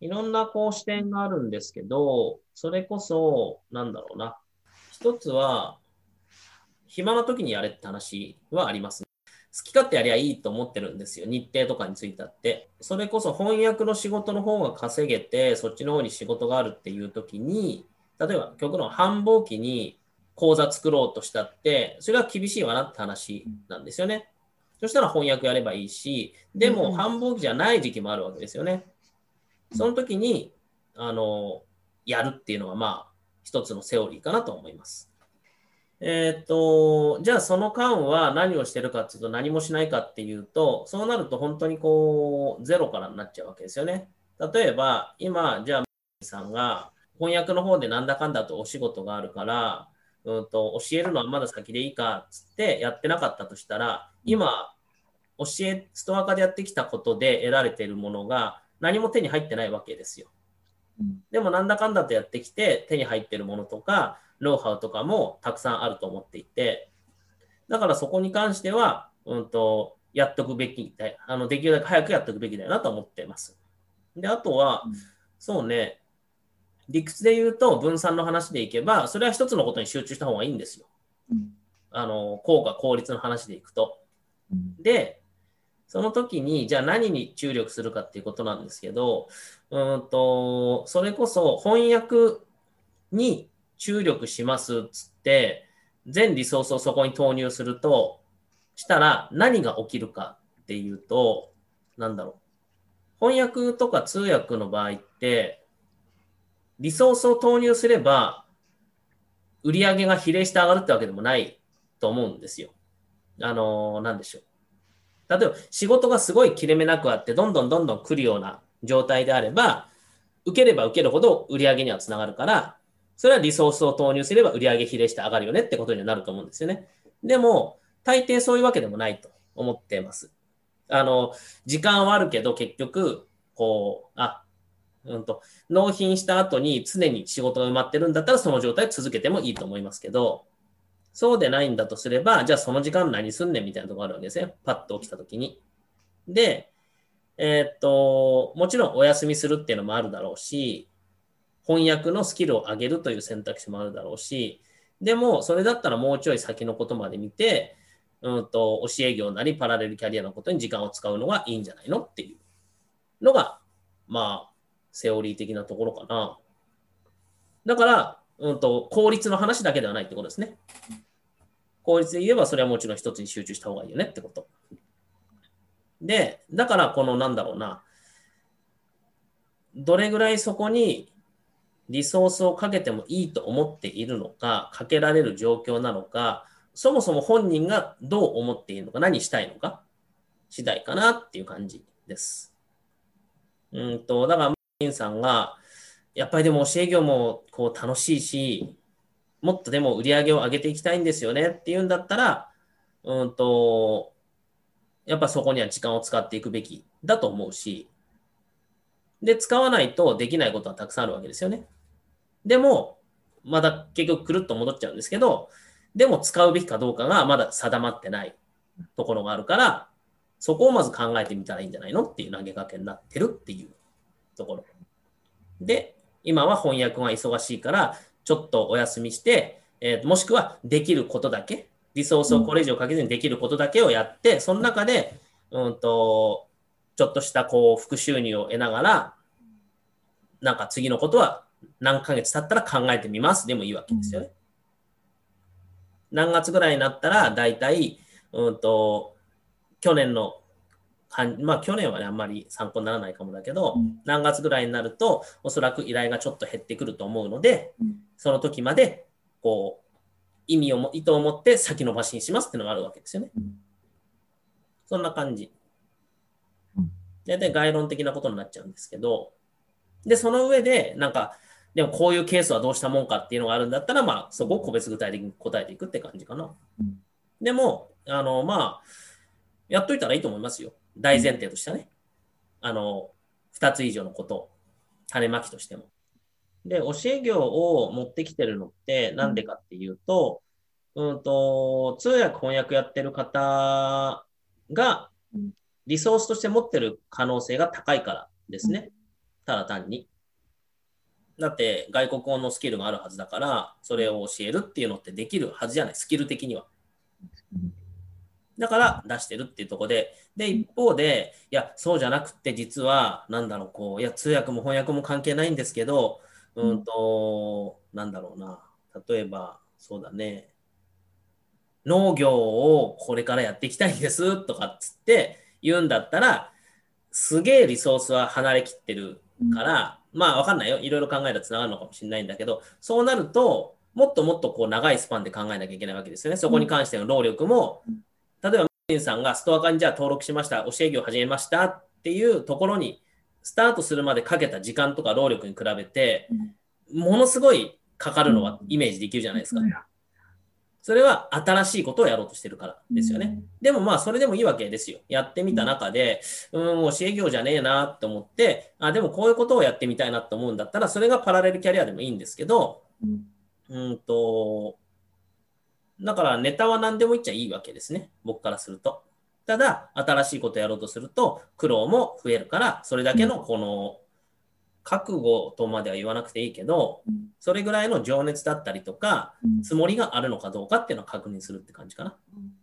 いろんなこう視点があるんですけど、それこそ、なんだろうな。一つは、暇な時にやれって話はあります、ね。好き勝手やりゃいいと思ってるんですよ。日程とかについてあって。それこそ翻訳の仕事の方が稼げて、そっちの方に仕事があるっていう時に、例えば極論繁忙期に講座作ろうとしたって、それは厳しいわなって話なんですよね。そしたら翻訳やればいいし、でも繁忙期じゃない時期もあるわけですよね。その時に、あの、やるっていうのは、まあ、一つのセオリーかなと思います。えー、っと、じゃあその間は何をしてるかっていうと何もしないかっていうと、そうなると本当にこう、ゼロからになっちゃうわけですよね。例えば、今、じゃあ、さんが翻訳の方でなんだかんだとお仕事があるから、うんと、教えるのはまだ先でいいかっつってやってなかったとしたら、今、教え、ストア化でやってきたことで得られてるものが何も手に入ってないわけですよ。でもなんだかんだとやってきて手に入ってるものとか、ノウハウとかもたくさんあると思っていて、だからそこに関しては、うんと、やっとくべきだあの、できるだけ早くやっておくべきだよなと思っています。で、あとは、うん、そうね、理屈で言うと分散の話でいけば、それは一つのことに集中した方がいいんですよ。うん、あの、効果、効率の話でいくと。うん、で、その時に、じゃあ何に注力するかっていうことなんですけど、うんと、それこそ翻訳に注力しますっつって、全リソースをそこに投入すると、したら何が起きるかっていうと、なんだろう。翻訳とか通訳の場合って、リソースを投入すれば、売り上げが比例して上がるってわけでもないと思うんですよ。あの、なんでしょう。例えば、仕事がすごい切れ目なくあって、どんどんどんどん来るような状態であれば、受ければ受けるほど売り上げにはつながるから、それはリソースを投入すれば売り上げ比例して上がるよねってことにはなると思うんですよね。でも、大抵そういうわけでもないと思っています。あの、時間はあるけど、結局、こう、あ、うんと、納品した後に常に仕事が埋まってるんだったら、その状態続けてもいいと思いますけど、そうでないんだとすれば、じゃあその時間何すんねんみたいなとこあるわけですね。パッと起きた時に。で、えー、っと、もちろんお休みするっていうのもあるだろうし、翻訳のスキルを上げるという選択肢もあるだろうし、でも、それだったらもうちょい先のことまで見て、うんと、教え業なりパラレルキャリアのことに時間を使うのがいいんじゃないのっていうのが、まあ、セオリー的なところかな。だから、うんと、効率の話だけではないってことですね。効率で言えば、それはもちろん一つに集中した方がいいよねってこと。で、だからこのなんだろうな、どれぐらいそこにリソースをかけてもいいと思っているのか、かけられる状況なのか、そもそも本人がどう思っているのか、何したいのか、次第かなっていう感じです。うんと、だから、マリンさんが、やっぱりでも教え業もこう楽しいし、もっとでも売り上げを上げていきたいんですよねっていうんだったら、うんと、やっぱそこには時間を使っていくべきだと思うし、で、使わないとできないことはたくさんあるわけですよね。でも、まだ結局くるっと戻っちゃうんですけど、でも使うべきかどうかがまだ定まってないところがあるから、そこをまず考えてみたらいいんじゃないのっていう投げかけになってるっていうところ。で、今は翻訳が忙しいから、ちょっとお休みして、えー、もしくはできることだけ、リソースをこれ以上かけずにできることだけをやって、その中で、うんと、ちょっとしたこう副収入を得ながら、なんか次のことは何ヶ月経ったら考えてみますでもいいわけですよね。何月ぐらいになったら、だいたい、うんと、去年のまあ去年はね、あんまり参考にならないかもだけど、うん、何月ぐらいになると、おそらく依頼がちょっと減ってくると思うので、うん、その時まで、こう、意味をも、意図を持って先延ばしにしますっていうのがあるわけですよね。うん、そんな感じ。大体概論的なことになっちゃうんですけど、で、その上で、なんか、でもこういうケースはどうしたもんかっていうのがあるんだったら、まあ、そこを個別具体的に答えていくって感じかな。でも、あの、まあ、やっといたらいいと思いますよ。大前提としてね。あの、2つ以上のこと、種まきとしても。で、教え業を持ってきてるのってなんでかっていうと、うんと、通訳翻訳やってる方が、リソースとして持ってる可能性が高いからですね。ただ単に。だって外国語のスキルがあるはずだから、それを教えるっていうのってできるはずじゃない、スキル的には。だから出してるっていうところで、で、一方で、いや、そうじゃなくて、実は、なんだろう、こう、いや、通訳も翻訳も関係ないんですけど、うん。と、なんだろうな、例えば、そうだね、農業をこれからやっていきたいんですとかっつって言うんだったら、すげえリソースは離れきってるから、まあわかんないよ。いろいろ考えたらつながるのかもしれないんだけど、そうなると、もっともっとこう長いスパンで考えなきゃいけないわけですよね。そこに関しての労力も、例えば、ミンさんがストア化にじゃあ登録しました、教え業始めましたっていうところに、スタートするまでかけた時間とか労力に比べて、ものすごいかかるのはイメージできるじゃないですか。それは新しいことをやろうとしてるからですよね。でもまあそれでもいいわけですよ。やってみた中で、うん、教え業じゃねえなって思って、あ、でもこういうことをやってみたいなと思うんだったら、それがパラレルキャリアでもいいんですけど、うんと、だからネタは何でも言っちゃいいわけですね。僕からすると。ただ、新しいことやろうとすると苦労も増えるから、それだけのこの覚悟とまでは言わなくていいけど、それぐらいの情熱だったりとか、つもりがあるのかどうかっていうのを確認するって感じかな。うん